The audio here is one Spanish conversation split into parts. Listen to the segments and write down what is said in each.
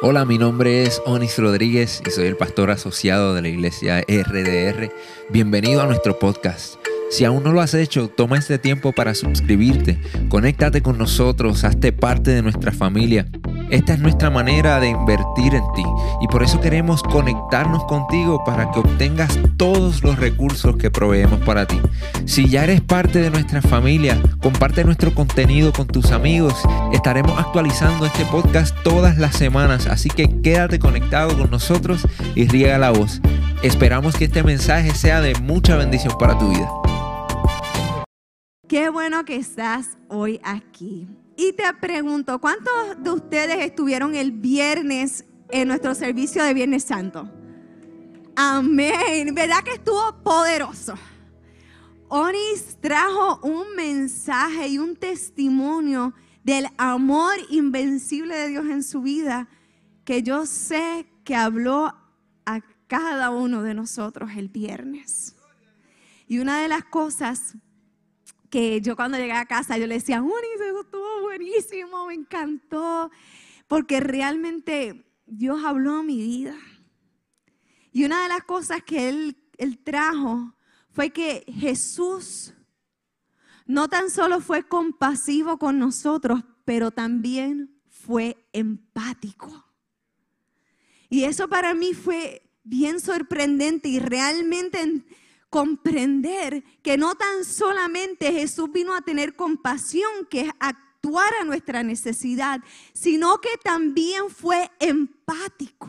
Hola, mi nombre es Onis Rodríguez y soy el pastor asociado de la iglesia RDR. Bienvenido a nuestro podcast. Si aún no lo has hecho, toma este tiempo para suscribirte, conéctate con nosotros, hazte parte de nuestra familia. Esta es nuestra manera de invertir en ti y por eso queremos conectarnos contigo para que obtengas todos los recursos que proveemos para ti. Si ya eres parte de nuestra familia, comparte nuestro contenido con tus amigos. Estaremos actualizando este podcast todas las semanas, así que quédate conectado con nosotros y riega la voz. Esperamos que este mensaje sea de mucha bendición para tu vida. Qué bueno que estás hoy aquí. Y te pregunto, ¿cuántos de ustedes estuvieron el viernes en nuestro servicio de Viernes Santo? Amén. ¿Verdad que estuvo poderoso? Onis trajo un mensaje y un testimonio del amor invencible de Dios en su vida que yo sé que habló a cada uno de nosotros el viernes. Y una de las cosas que yo cuando llegué a casa yo le decía, Unis, eso estuvo buenísimo, me encantó, porque realmente Dios habló mi vida. Y una de las cosas que él trajo fue que Jesús no tan solo fue compasivo con nosotros, pero también fue empático. Y eso para mí fue bien sorprendente y realmente comprender que no tan solamente Jesús vino a tener compasión, que es actuar a nuestra necesidad, sino que también fue empático.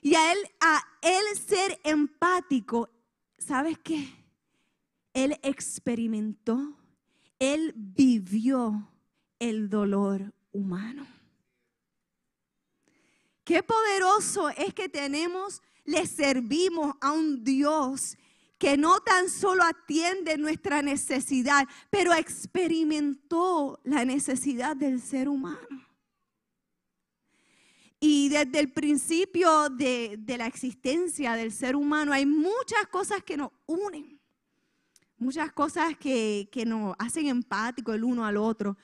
Y a él, a él ser empático, ¿sabes qué? Él experimentó, él vivió el dolor humano. Qué poderoso es que tenemos, le servimos a un Dios que no tan solo atiende nuestra necesidad, pero experimentó la necesidad del ser humano. Y desde el principio de, la existencia del ser humano hay muchas cosas que nos unen, muchas cosas que, nos hacen empáticos el uno al otro.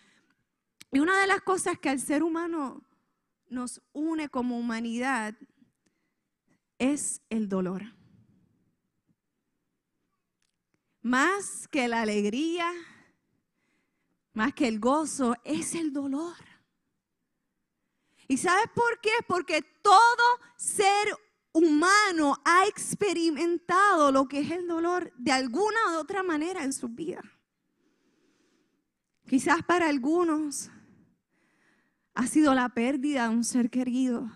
Y una de las cosas que al ser humano nos une como humanidad es el dolor. Más que la alegría, más que el gozo, es el dolor. ¿Y sabes por qué? Porque todo ser humano ha experimentado lo que es el dolor de alguna u otra manera en su vida. Quizás para algunos ha sido la pérdida de un ser querido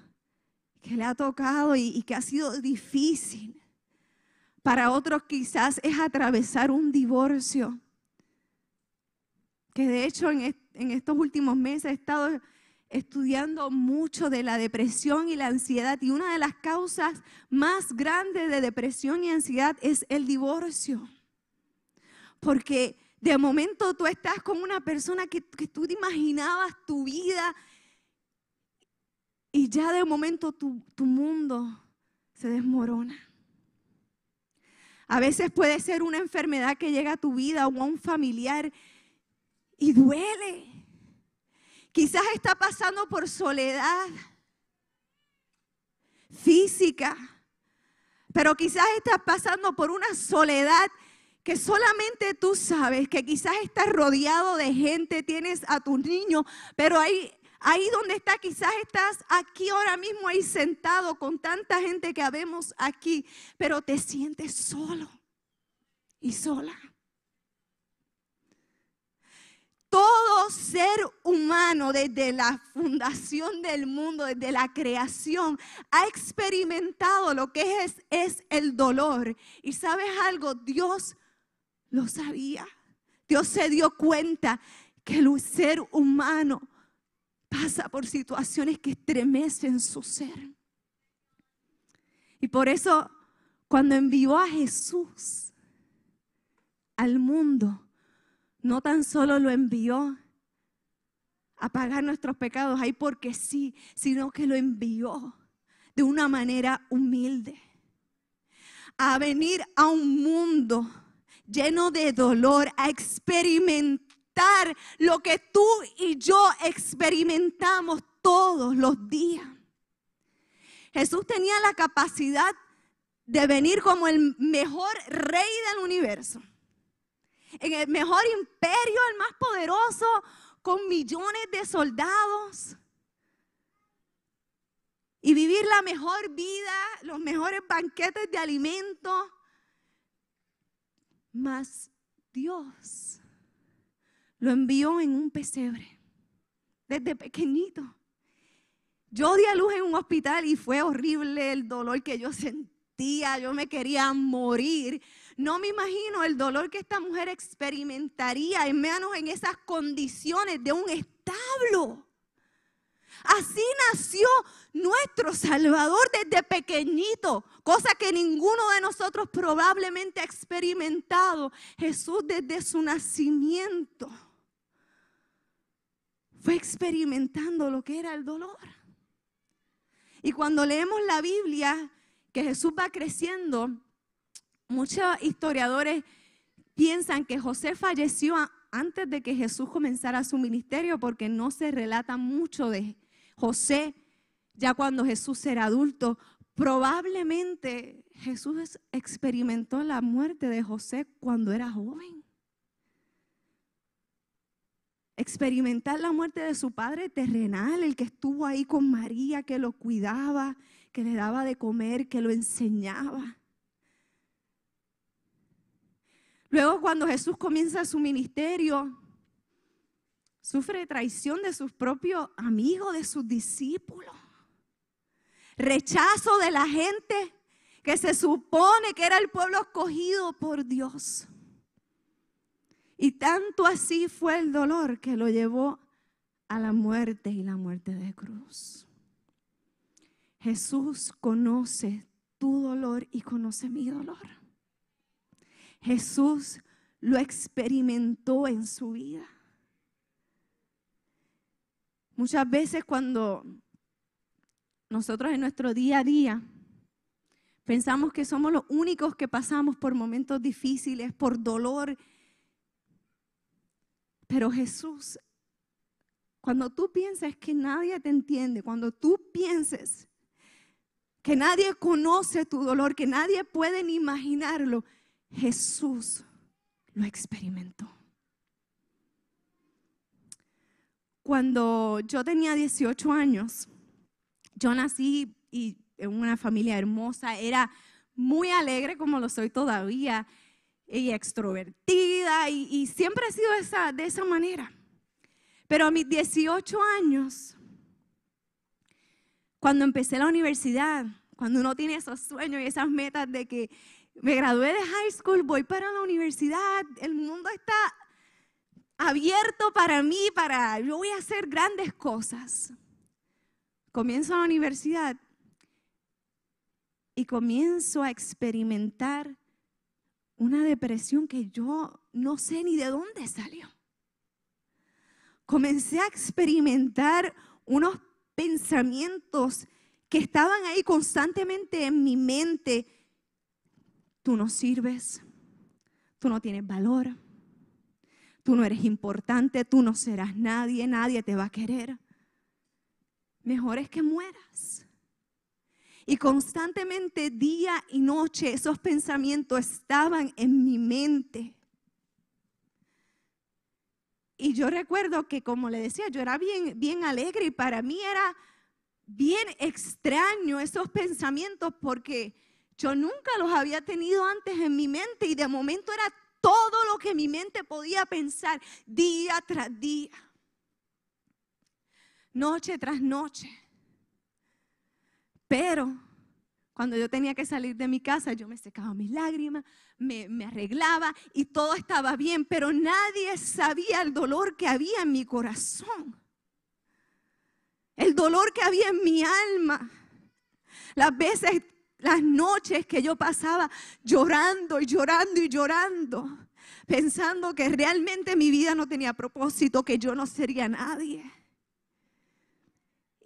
que le ha tocado y, y que ha sido difícil. Para otros quizás es atravesar un divorcio. Que de hecho en, estos últimos meses he estado estudiando mucho de la depresión y la ansiedad y una de las causas más grandes de depresión y ansiedad es el divorcio. Porque de momento tú estás con una persona que, que tú te imaginabas tu vida y ya de momento tu, tu mundo se desmorona. A veces puede ser una enfermedad que llega a tu vida o a un familiar y duele. Quizás está pasando por soledad física, pero quizás estás pasando por una soledad que solamente tú sabes, que quizás estás rodeado de gente, tienes a tus niños, pero hay Ahí donde está, quizás estás aquí ahora mismo, ahí sentado con tanta gente que habemos aquí, pero te sientes solo y sola. Todo ser humano desde la fundación del mundo, desde la creación, ha experimentado lo que es, es el dolor. Y sabes algo, Dios lo sabía. Dios se dio cuenta que el ser humano pasa por situaciones que estremecen su ser. Y por eso, cuando envió a Jesús al mundo, no tan solo lo envió a pagar nuestros pecados ahí porque sí, sino que lo envió de una manera humilde a venir a un mundo lleno de dolor, a experimentar lo que tú y yo experimentamos todos los días. Jesús tenía la capacidad de venir como el mejor rey del universo, en el mejor imperio, el más poderoso, con millones de soldados y vivir la mejor vida, los mejores banquetes de alimentos. Mas Dios lo envió en un pesebre desde pequeñito. Yo di a luz en un hospital y fue horrible el dolor que yo sentía. Yo me quería morir. No me imagino el dolor que esta mujer experimentaría, en menos en esas condiciones de un establo. Así nació nuestro Salvador desde pequeñito, cosa que ninguno de nosotros probablemente ha experimentado. Jesús desde su nacimiento fue experimentando lo que era el dolor. Y cuando leemos la Biblia, que Jesús va creciendo, muchos historiadores piensan que José falleció antes de que Jesús comenzara su ministerio porque no se relata mucho de José ya cuando Jesús era adulto. Probablemente Jesús experimentó la muerte de José cuando era joven experimentar la muerte de su padre terrenal, el que estuvo ahí con María, que lo cuidaba, que le daba de comer, que lo enseñaba. Luego cuando Jesús comienza su ministerio, sufre traición de sus propios amigos, de sus discípulos, rechazo de la gente que se supone que era el pueblo escogido por Dios. Y tanto así fue el dolor que lo llevó a la muerte y la muerte de cruz. Jesús conoce tu dolor y conoce mi dolor. Jesús lo experimentó en su vida. Muchas veces cuando nosotros en nuestro día a día pensamos que somos los únicos que pasamos por momentos difíciles, por dolor pero Jesús, cuando tú piensas que nadie te entiende, cuando tú pienses que nadie conoce tu dolor, que nadie puede ni imaginarlo, Jesús lo experimentó. Cuando yo tenía 18 años, yo nací y en una familia hermosa, era muy alegre como lo soy todavía y extrovertida y, siempre he sido esa, de esa manera. Pero a mis 18 años, cuando empecé la universidad, cuando uno tiene esos sueños y esas metas de que me gradué de high school, voy para la universidad, el mundo está abierto para mí, para yo voy a hacer grandes cosas. Comienzo la universidad y comienzo a experimentar una depresión que yo no sé ni de dónde salió. Comencé a experimentar unos pensamientos que estaban ahí constantemente en mi mente. Tú no sirves, tú no tienes valor, tú no eres importante, tú no serás nadie, nadie te va a querer. Mejor es que mueras. Y constantemente, día y noche, esos pensamientos estaban en mi mente. Y yo recuerdo que, como le decía, yo era bien, bien alegre y para mí era bien extraño esos pensamientos porque yo nunca los había tenido antes en mi mente y de momento era todo lo que mi mente podía pensar día tras día, noche tras noche. Pero cuando yo tenía que salir de mi casa, yo me secaba mis lágrimas, me, arreglaba y todo estaba bien, pero nadie sabía el dolor que había en mi corazón. El dolor que había en mi alma. Las veces, las noches que yo pasaba llorando y llorando y llorando, pensando que realmente mi vida no tenía propósito, que yo no sería nadie.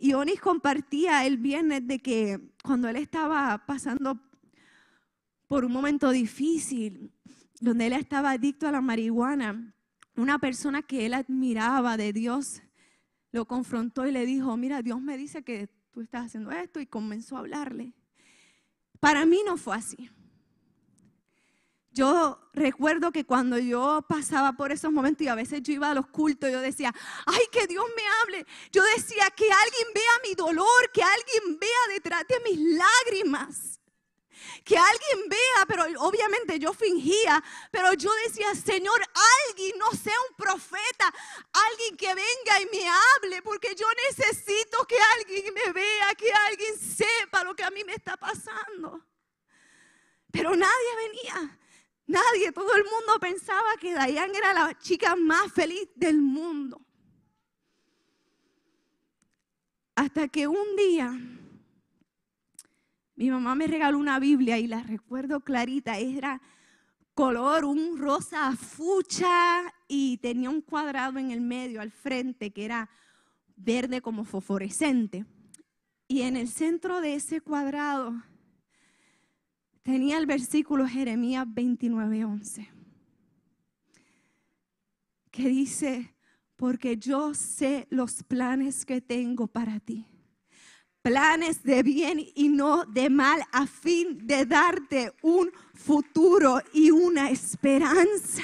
Y Onis compartía el viernes de que cuando él estaba pasando por un momento difícil, donde él estaba adicto a la marihuana, una persona que él admiraba de Dios lo confrontó y le dijo, mira, Dios me dice que tú estás haciendo esto y comenzó a hablarle. Para mí no fue así. Yo recuerdo que cuando yo pasaba por esos momentos y a veces yo iba a los cultos, yo decía, ay, que Dios me hable. Yo decía, que alguien vea mi dolor, que alguien vea detrás de mis lágrimas que alguien vea, pero obviamente yo fingía, pero yo decía, Señor, alguien, no sea un profeta, alguien que venga y me hable, porque yo necesito que alguien me vea, que alguien sepa lo que a mí me está pasando. Pero nadie venía, nadie, todo el mundo pensaba que Dayan era la chica más feliz del mundo. Hasta que un día mi mamá me regaló una Biblia y la recuerdo clarita. Era color, un rosa fucha y tenía un cuadrado en el medio, al frente, que era verde como fosforescente. Y en el centro de ese cuadrado tenía el versículo Jeremías 29:11, que dice, porque yo sé los planes que tengo para ti planes de bien y no de mal a fin de darte un futuro y una esperanza.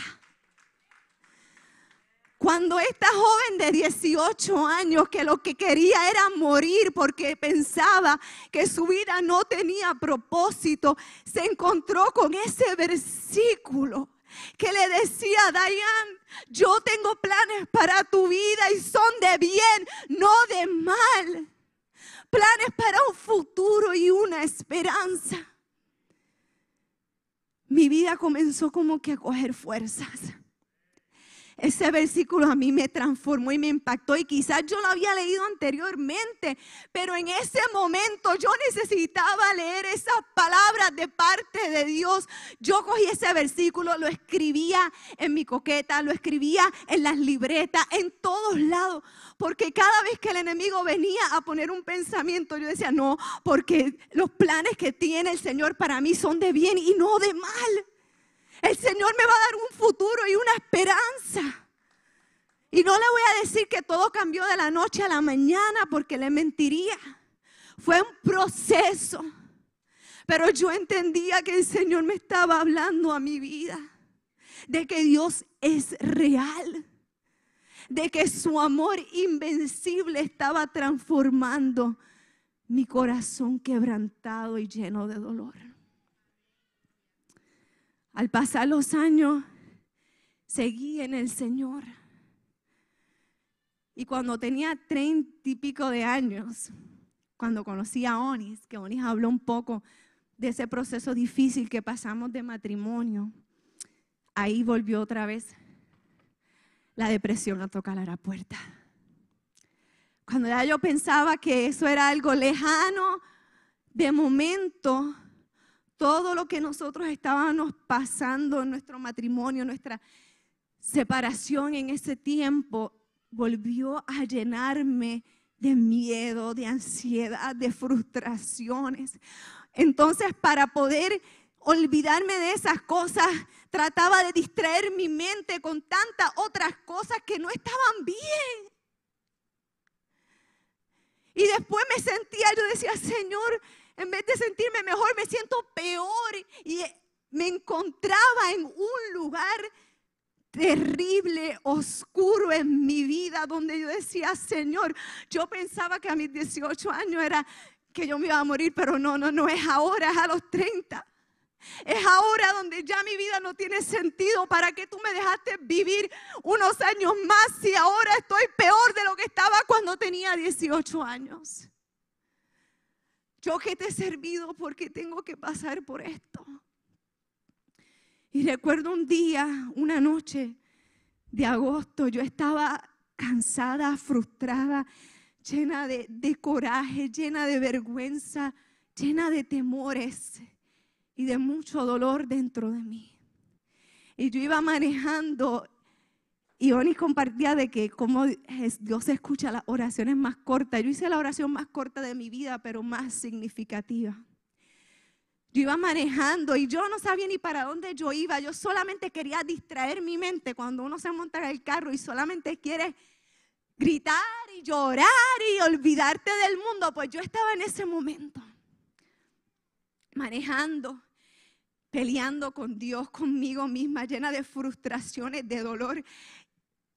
Cuando esta joven de 18 años que lo que quería era morir porque pensaba que su vida no tenía propósito, se encontró con ese versículo que le decía, Dayan, yo tengo planes para tu vida y son de bien, no de mal planes para un futuro y una esperanza. Mi vida comenzó como que a coger fuerzas. Ese versículo a mí me transformó y me impactó y quizás yo lo había leído anteriormente, pero en ese momento yo necesitaba leer esas palabras de parte de Dios. Yo cogí ese versículo, lo escribía en mi coqueta, lo escribía en las libretas, en todos lados, porque cada vez que el enemigo venía a poner un pensamiento, yo decía, no, porque los planes que tiene el Señor para mí son de bien y no de mal. El Señor me va a dar un futuro y una esperanza. Y no le voy a decir que todo cambió de la noche a la mañana porque le mentiría. Fue un proceso. Pero yo entendía que el Señor me estaba hablando a mi vida. De que Dios es real. De que su amor invencible estaba transformando mi corazón quebrantado y lleno de dolor. Al pasar los años, seguí en el Señor. Y cuando tenía treinta y pico de años, cuando conocí a Onis, que Onis habló un poco de ese proceso difícil que pasamos de matrimonio, ahí volvió otra vez la depresión a tocar a la puerta. Cuando ya yo pensaba que eso era algo lejano, de momento todo lo que nosotros estábamos pasando en nuestro matrimonio, nuestra separación en ese tiempo, volvió a llenarme de miedo, de ansiedad, de frustraciones. Entonces, para poder olvidarme de esas cosas, trataba de distraer mi mente con tantas otras cosas que no estaban bien. Y después me sentía, yo decía, Señor, en vez de sentirme mejor, me siento peor. Y me encontraba en un lugar terrible, oscuro en mi vida, donde yo decía, Señor, yo pensaba que a mis 18 años era que yo me iba a morir, pero no, no, no es ahora, es a los 30. Es ahora donde ya mi vida no tiene sentido. ¿Para qué tú me dejaste vivir unos años más si ahora estoy peor de lo que estaba cuando tenía 18 años? Yo que te he servido porque tengo que pasar por esto. Y recuerdo un día, una noche de agosto, yo estaba cansada, frustrada, llena de, coraje, llena de vergüenza, llena de temores y de mucho dolor dentro de mí. Y yo iba manejando y Oni compartía de que como Dios escucha las oraciones más cortas. Yo hice la oración más corta de mi vida, pero más significativa. Yo iba manejando y yo no sabía ni para dónde yo iba. Yo solamente quería distraer mi mente cuando uno se monta en el carro y solamente quiere gritar y llorar y olvidarte del mundo. Pues yo estaba en ese momento, manejando, peleando con Dios, conmigo misma, llena de frustraciones, de dolor.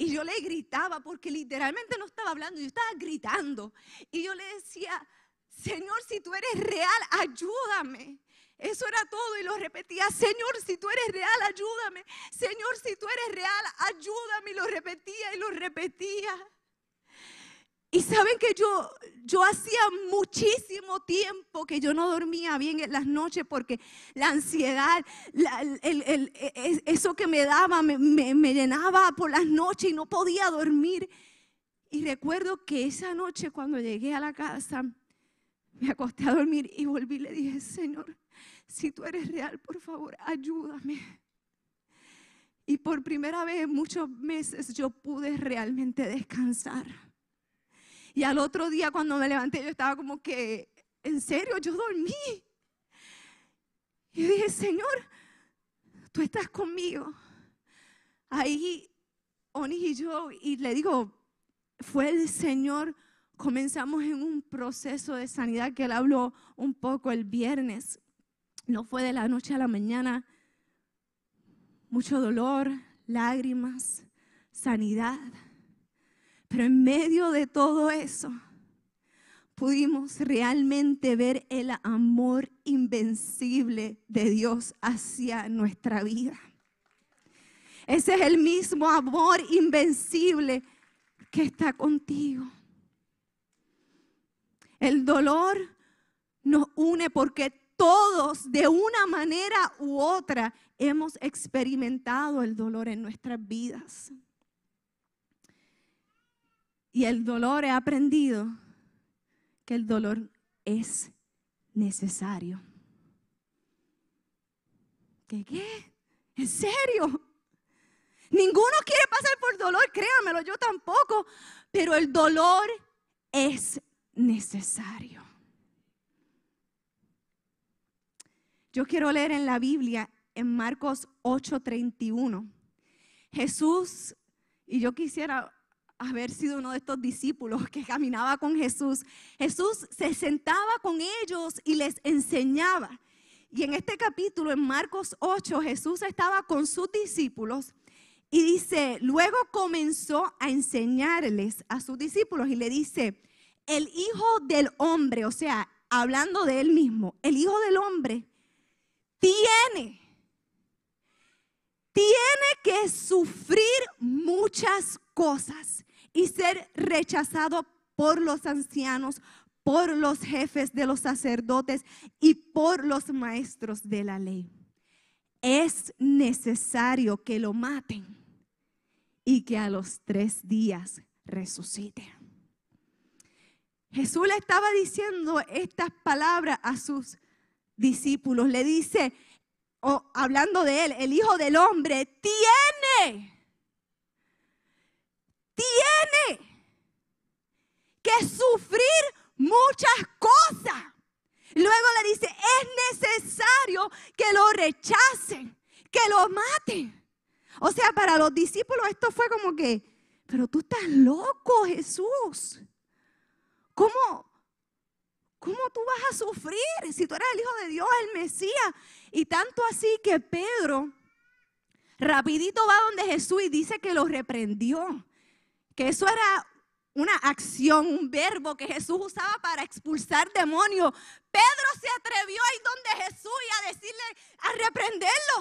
Y yo le gritaba, porque literalmente no estaba hablando, yo estaba gritando. Y yo le decía, Señor, si tú eres real, ayúdame. Eso era todo y lo repetía, Señor, si tú eres real, ayúdame. Señor, si tú eres real, ayúdame. Y lo repetía y lo repetía. Y saben que yo, yo hacía muchísimo tiempo que yo no dormía bien en las noches porque la ansiedad, e, eso que me daba, me, me llenaba por las noches y no podía dormir. Y recuerdo que esa noche cuando llegué a la casa, me acosté a dormir y volví y le dije, Señor, si tú eres real, por favor, ayúdame. Y por primera vez en muchos meses yo pude realmente descansar. Y al otro día cuando me levanté yo estaba como que, en serio, yo dormí. Y dije, Señor, tú estás conmigo. Ahí Oni y yo, y le digo, fue el Señor, comenzamos en un proceso de sanidad que él habló un poco el viernes. No fue de la noche a la mañana. Mucho dolor, lágrimas, sanidad. Pero en medio de todo eso, pudimos realmente ver el amor invencible de Dios hacia nuestra vida. Ese es el mismo amor invencible que está contigo. El dolor nos une porque todos de una manera u otra hemos experimentado el dolor en nuestras vidas. Y el dolor he aprendido que el dolor es necesario. ¿Qué qué? ¿En serio? Ninguno quiere pasar por dolor, créamelo, yo tampoco. Pero el dolor es necesario. Yo quiero leer en la Biblia, en Marcos 8:31. Jesús, y yo quisiera haber sido uno de estos discípulos que caminaba con Jesús, Jesús se sentaba con ellos y les enseñaba. Y en este capítulo, en Marcos 8, Jesús estaba con sus discípulos y dice, luego comenzó a enseñarles a sus discípulos y le dice, el Hijo del Hombre, o sea, hablando de él mismo, el Hijo del Hombre tiene, tiene que sufrir muchas cosas y ser rechazado por los ancianos, por los jefes de los sacerdotes y por los maestros de la ley. Es necesario que lo maten y que a los tres días resucite. Jesús le estaba diciendo estas palabras a sus discípulos. Le dice, o hablando de él, el Hijo del Hombre tiene tiene que sufrir muchas cosas. Luego le dice, es necesario que lo rechacen, que lo maten. O sea, para los discípulos esto fue como que, pero tú estás loco, Jesús. ¿Cómo, ¿Cómo tú vas a sufrir si tú eres el Hijo de Dios, el Mesías? Y tanto así que Pedro rapidito va donde Jesús y dice que lo reprendió que eso era una acción, un verbo que Jesús usaba para expulsar demonios. Pedro se atrevió a ir donde Jesús y a decirle, a reprenderlo.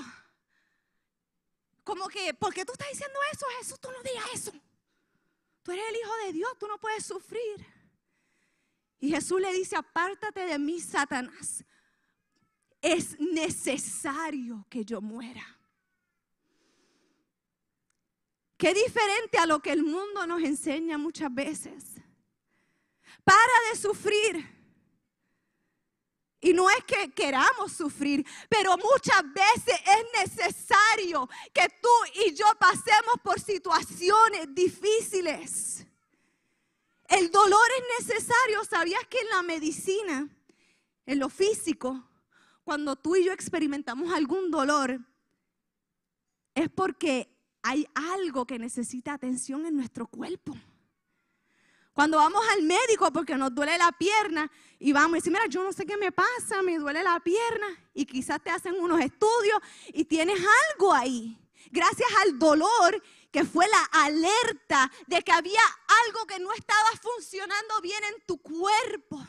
Como que, ¿por qué tú estás diciendo eso, Jesús? Tú no digas eso. Tú eres el Hijo de Dios, tú no puedes sufrir. Y Jesús le dice, apártate de mí, Satanás. Es necesario que yo muera. Qué diferente a lo que el mundo nos enseña muchas veces. Para de sufrir. Y no es que queramos sufrir, pero muchas veces es necesario que tú y yo pasemos por situaciones difíciles. El dolor es necesario. ¿Sabías que en la medicina, en lo físico, cuando tú y yo experimentamos algún dolor, es porque hay algo que necesita atención en nuestro cuerpo. Cuando vamos al médico porque nos duele la pierna y vamos y decimos, mira, yo no sé qué me pasa, me duele la pierna. Y quizás te hacen unos estudios y tienes algo ahí. Gracias al dolor que fue la alerta de que había algo que no estaba funcionando bien en tu cuerpo.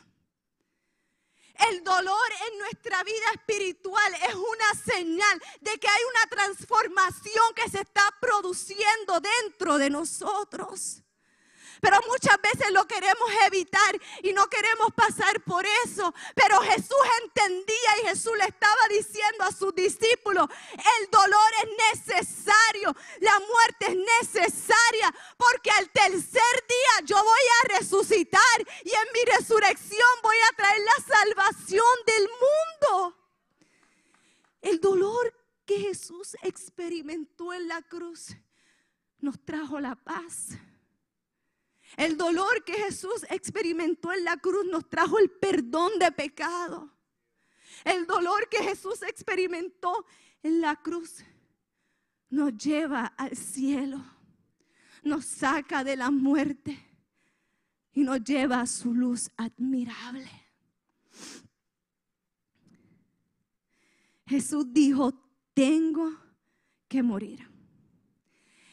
El dolor en nuestra vida espiritual es una señal de que hay una transformación que se está produciendo dentro de nosotros. Pero muchas veces lo queremos evitar y no queremos pasar por eso. Pero Jesús entendía y Jesús le estaba diciendo a sus discípulos, el dolor es necesario, la muerte es necesaria, porque al tercer día yo voy a resucitar y en mi resurrección voy a traer la salvación del mundo. El dolor que Jesús experimentó en la cruz nos trajo la paz el dolor que Jesús experimentó en la cruz nos trajo el perdón de pecado. El dolor que Jesús experimentó en la cruz nos lleva al cielo, nos saca de la muerte y nos lleva a su luz admirable. Jesús dijo, tengo que morir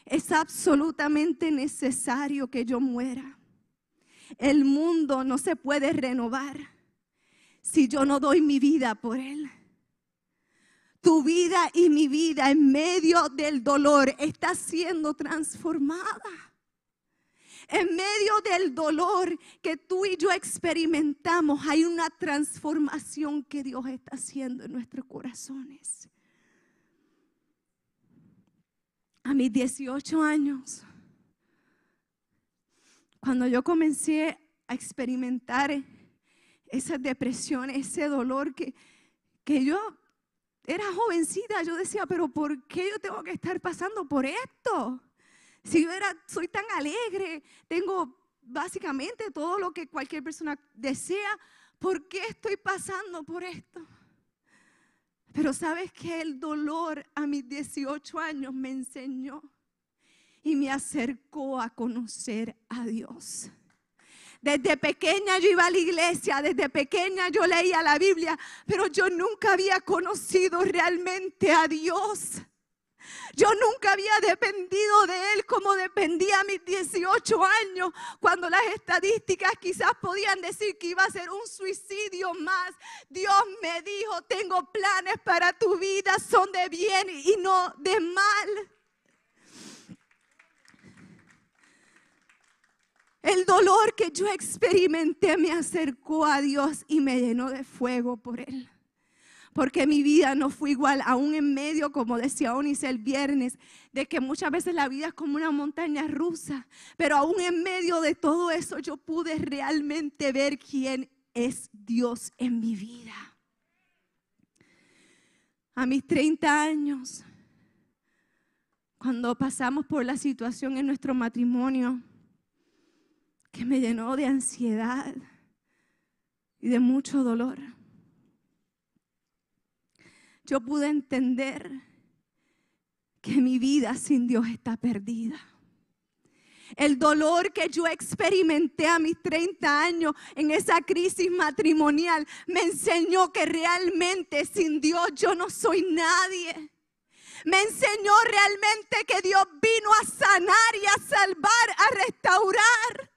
es absolutamente necesario que yo muera. El mundo no se puede renovar si yo no doy mi vida por él. Tu vida y mi vida en medio del dolor está siendo transformada. En medio del dolor que tú y yo experimentamos, hay una transformación que Dios está haciendo en nuestros corazones. A mis 18 años, cuando yo comencé a experimentar esa depresión, ese dolor que, que yo era jovencita, yo decía, pero ¿por qué yo tengo que estar pasando por esto? Si yo era, soy tan alegre, tengo básicamente todo lo que cualquier persona desea, ¿por qué estoy pasando por esto? Pero sabes que el dolor a mis 18 años me enseñó y me acercó a conocer a Dios. Desde pequeña yo iba a la iglesia, desde pequeña yo leía la Biblia, pero yo nunca había conocido realmente a Dios. Yo nunca había dependido de Él como dependía a mis 18 años, cuando las estadísticas quizás podían decir que iba a ser un suicidio más. Dios me dijo, tengo planes para tu vida, son de bien y no de mal. El dolor que yo experimenté me acercó a Dios y me llenó de fuego por Él porque mi vida no fue igual, aún en medio, como decía Onice el viernes, de que muchas veces la vida es como una montaña rusa, pero aún en medio de todo eso yo pude realmente ver quién es Dios en mi vida. A mis 30 años, cuando pasamos por la situación en nuestro matrimonio, que me llenó de ansiedad y de mucho dolor yo pude entender que mi vida sin Dios está perdida. El dolor que yo experimenté a mis 30 años en esa crisis matrimonial me enseñó que realmente sin Dios yo no soy nadie. Me enseñó realmente que Dios vino a sanar y a salvar, a restaurar.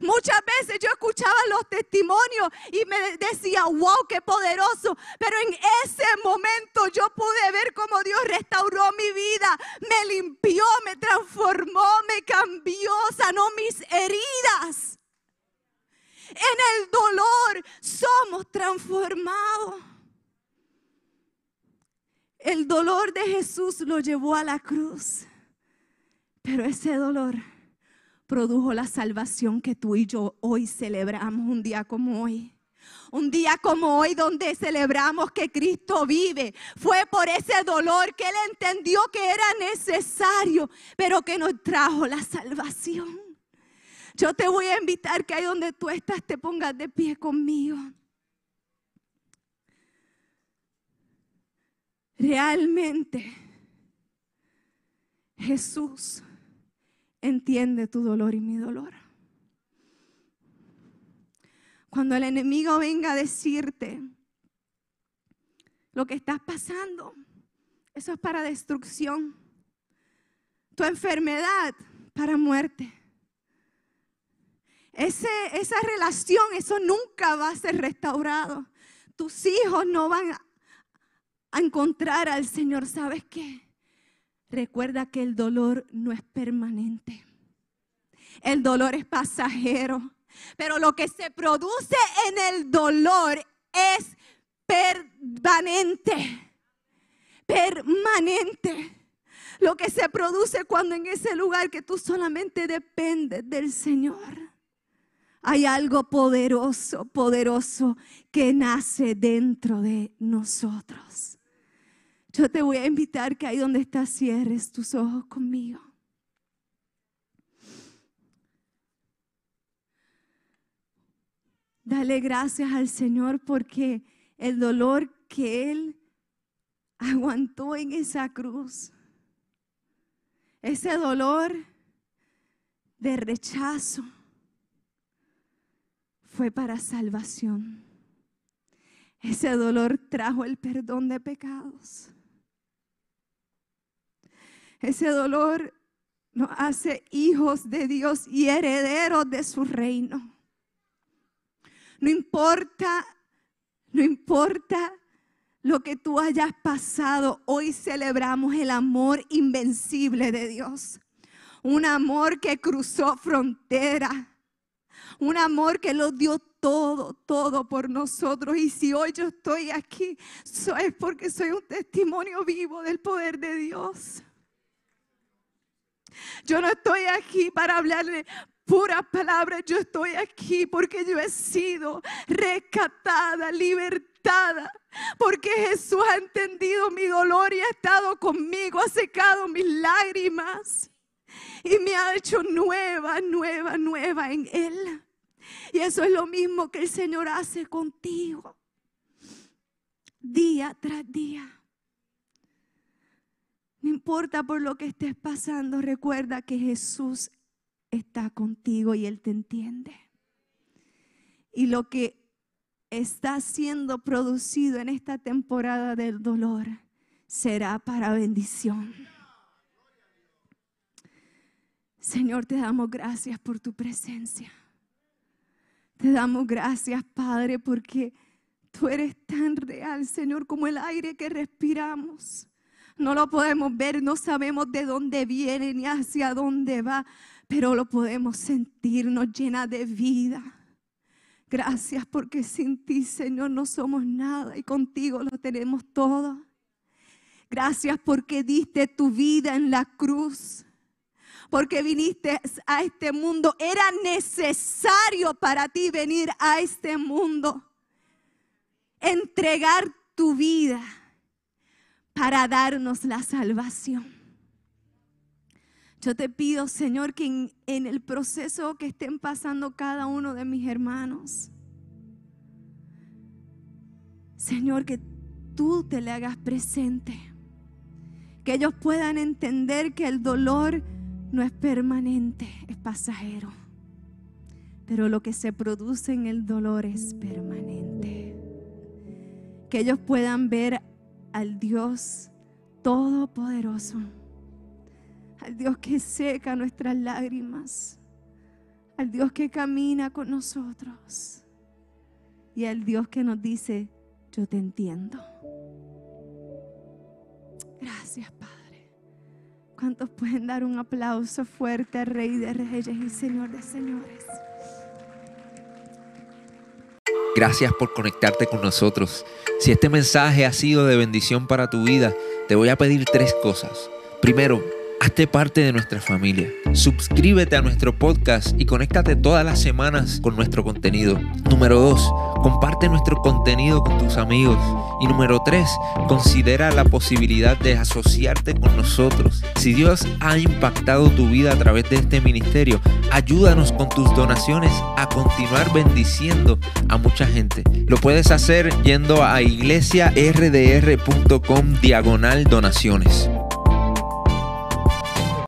Muchas veces yo escuchaba los testimonios y me decía, wow, qué poderoso. Pero en ese momento yo pude ver cómo Dios restauró mi vida, me limpió, me transformó, me cambió, sanó mis heridas. En el dolor somos transformados. El dolor de Jesús lo llevó a la cruz. Pero ese dolor produjo la salvación que tú y yo hoy celebramos un día como hoy. Un día como hoy donde celebramos que Cristo vive. Fue por ese dolor que Él entendió que era necesario, pero que nos trajo la salvación. Yo te voy a invitar que ahí donde tú estás te pongas de pie conmigo. Realmente Jesús entiende tu dolor y mi dolor. Cuando el enemigo venga a decirte lo que estás pasando, eso es para destrucción. Tu enfermedad para muerte. Ese, esa relación, eso nunca va a ser restaurado. Tus hijos no van a, encontrar al Señor. ¿Sabes qué? Recuerda que el dolor no es permanente. El dolor es pasajero. Pero lo que se produce en el dolor es permanente. Permanente. Lo que se produce cuando en ese lugar que tú solamente dependes del Señor. Hay algo poderoso, poderoso que nace dentro de nosotros. Yo te voy a invitar que ahí donde estás cierres tus ojos conmigo. Dale gracias al Señor porque el dolor que Él aguantó en esa cruz, ese dolor de rechazo, fue para salvación. Ese dolor trajo el perdón de pecados. Ese dolor nos hace hijos de Dios y herederos de su reino. No importa, no importa lo que tú hayas pasado, hoy celebramos el amor invencible de Dios. Un amor que cruzó frontera. Un amor que lo dio todo, todo por nosotros. Y si hoy yo estoy aquí, es porque soy un testimonio vivo del poder de Dios. Yo no estoy aquí para hablarle pura palabra, yo estoy aquí porque yo he sido rescatada, libertada, porque Jesús ha entendido mi dolor y ha estado conmigo, ha secado mis lágrimas y me ha hecho nueva, nueva, nueva en Él. Y eso es lo mismo que el Señor hace contigo, día tras día. No importa por lo que estés pasando, recuerda que Jesús está contigo y Él te entiende. Y lo que está siendo producido en esta temporada del dolor será para bendición. Señor, te damos gracias por tu presencia. Te damos gracias, Padre, porque tú eres tan real, Señor, como el aire que respiramos. No lo podemos ver, no sabemos de dónde viene ni hacia dónde va, pero lo podemos sentir, nos llena de vida. Gracias porque sin ti, Señor, no somos nada y contigo lo tenemos todo. Gracias porque diste tu vida en la cruz. Porque viniste a este mundo. Era necesario para ti venir a este mundo. Entregar tu vida para darnos la salvación. Yo te pido, Señor, que en, el proceso que estén pasando cada uno de mis hermanos, Señor, que tú te le hagas presente. Que ellos puedan entender que el dolor no es permanente, es pasajero. Pero lo que se produce en el dolor es permanente. Que ellos puedan ver al Dios Todopoderoso al Dios que seca nuestras lágrimas, al Dios que camina con nosotros y al Dios que nos dice, yo te entiendo. Gracias, Padre. ¿Cuántos pueden dar un aplauso fuerte al Rey de Reyes y Señor de Señores? Gracias por conectarte con nosotros. Si este mensaje ha sido de bendición para tu vida, te voy a pedir tres cosas. Primero, Hazte parte de nuestra familia. Suscríbete a nuestro podcast y conéctate todas las semanas con nuestro contenido. Número 2. Comparte nuestro contenido con tus amigos. Y número 3. Considera la posibilidad de asociarte con nosotros. Si Dios ha impactado tu vida a través de este ministerio, ayúdanos con tus donaciones a continuar bendiciendo a mucha gente. Lo puedes hacer yendo a iglesiardr.com diagonal donaciones.